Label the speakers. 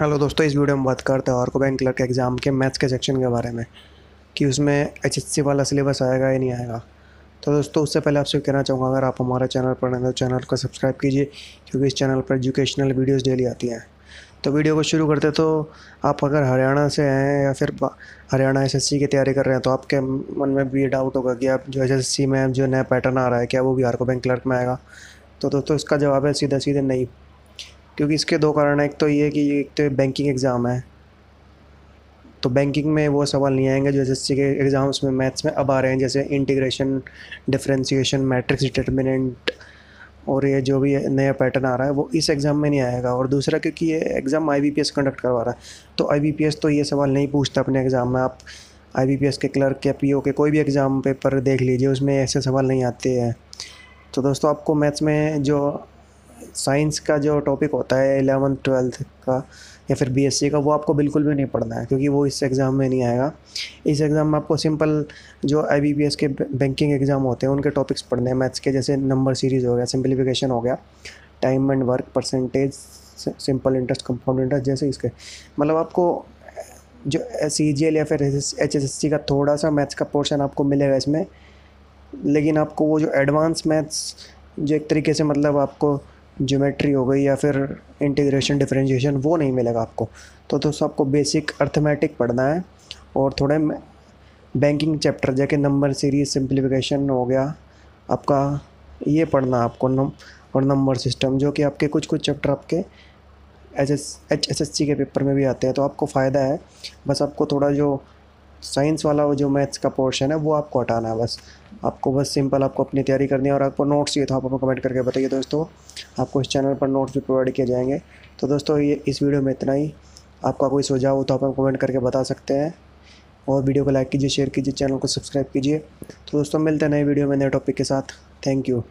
Speaker 1: Hello दोस्तों, इस video में बात करते हैं और को बैंक क्लर्क एग्ज़ाम के मैथ्स के सेक्शन के बारे में, कि उसमें एचएससी वाला सिलेबस आएगा या नहीं आएगा। तो दोस्तों, उससे पहले आपसे कहना चाहूँगा, अगर आप हमारे चैनल पर नए तो चैनल को सब्सक्राइब कीजिए, क्योंकि इस चैनल पर एजुकेशनल वीडियोज़ डेली आती हैं। तो वीडियो को शुरू करते तो आप अगर हरियाणा से हैं या फिर हरियाणा एसएससी की तैयारी कर रहे हैं तो आपके मन में भी ये डाउट होगा कि आप जो एस में जो नया पैटर्न आ रहा है, क्या वो भी को बैंक क्लर्क में आएगा? तो दोस्तों, इसका जवाब है सीधा सीधे नहीं। क्योंकि इसके दो कारण हैं। एक तो ये कि एक तो बैंकिंग एग्ज़ाम है। तो बैंकिंग में वो सवाल नहीं आएँगे जो एसएससी के एग्ज़ाम्स में मैथ्स में अब आ रहे हैं, जैसे इंटीग्रेशन डिफ्रेंसीशन मैट्रिक्स डिटर्मिनेंट और ये जो भी नया पैटर्न आ रहा है, वो इस एग्ज़ाम में नहीं आएगा। और दूसरा, क्योंकि ये एग्ज़ाम IBPS कंडक्ट करवा रहा है तो IBPS तो ये सवाल नहीं पूछता अपने एग्ज़ाम में। आप IBPS के क्लर्क या पी के कोई भी एग्ज़ाम पेपर देख लीजिए, उसमें ऐसे सवाल नहीं आते हैं। तो दोस्तों, आपको मैथ्स में जो साइंस का जो टॉपिक होता है एलेवन ट्वेल्थ का या फिर बीएससी का, वो आपको बिल्कुल भी नहीं पढ़ना है, क्योंकि वो इस एग्ज़ाम में नहीं आएगा। इस एग्ज़ाम में आपको सिंपल जो आई के बैंकिंग एग्ज़ाम होते हैं, उनके टॉपिक्स पढ़ने हैं। मैथ्स के जैसे नंबर सीरीज़ हो गया सिंप्लीफिकेशन हो गया time and work percentage simple interest compound interest जैसे इसके। मतलब आपको जो सी जी एल या फिर एच एस सी का थोड़ा सा मैथ्स का पोर्शन आपको मिलेगा इसमें, लेकिन आपको वो जो एडवांस मैथ्स जो एक तरीके से मतलब आपको ज्योमेट्री हो गई या फिर इंटीग्रेशन डिफरेंशिएशन वो नहीं मिलेगा आपको। तो दोस्तों आपको बेसिक अर्थमेटिक पढ़ना है और थोड़े बैंकिंग चैप्टर जैसे नंबर सीरीज़ सिंप्लीफिकेशन हो गया, आपका ये पढ़ना आपको नम और नंबर सिस्टम जो कि आपके कुछ कुछ चैप्टर आपके H S H S S C के पेपर में भी आते हैं तो आपको फ़ायदा है। बस आपको थोड़ा जो साइंस वाला वो जो मैथ्स का पोर्शन है, वो आपको हटाना है बस। आपको बस सिंपल आपको अपनी तैयारी करनी है और आपको नोट्स चाहिए तो आप अपना कमेंट करके बताइए दोस्तों। आपको इस चैनल पर नोट्स भी प्रोवाइड किए जाएँगे। तो दोस्तों, ये इस वीडियो में इतना ही। आपका कोई सुझाव हो तो आप कमेंट करके बता सकते हैं। और वीडियो को लाइक कीजिए, शेयर कीजिए, चैनल को सब्सक्राइब कीजिए। तो दोस्तों, मिलते हैं नए वीडियो में नए टॉपिक के साथ। Thank you.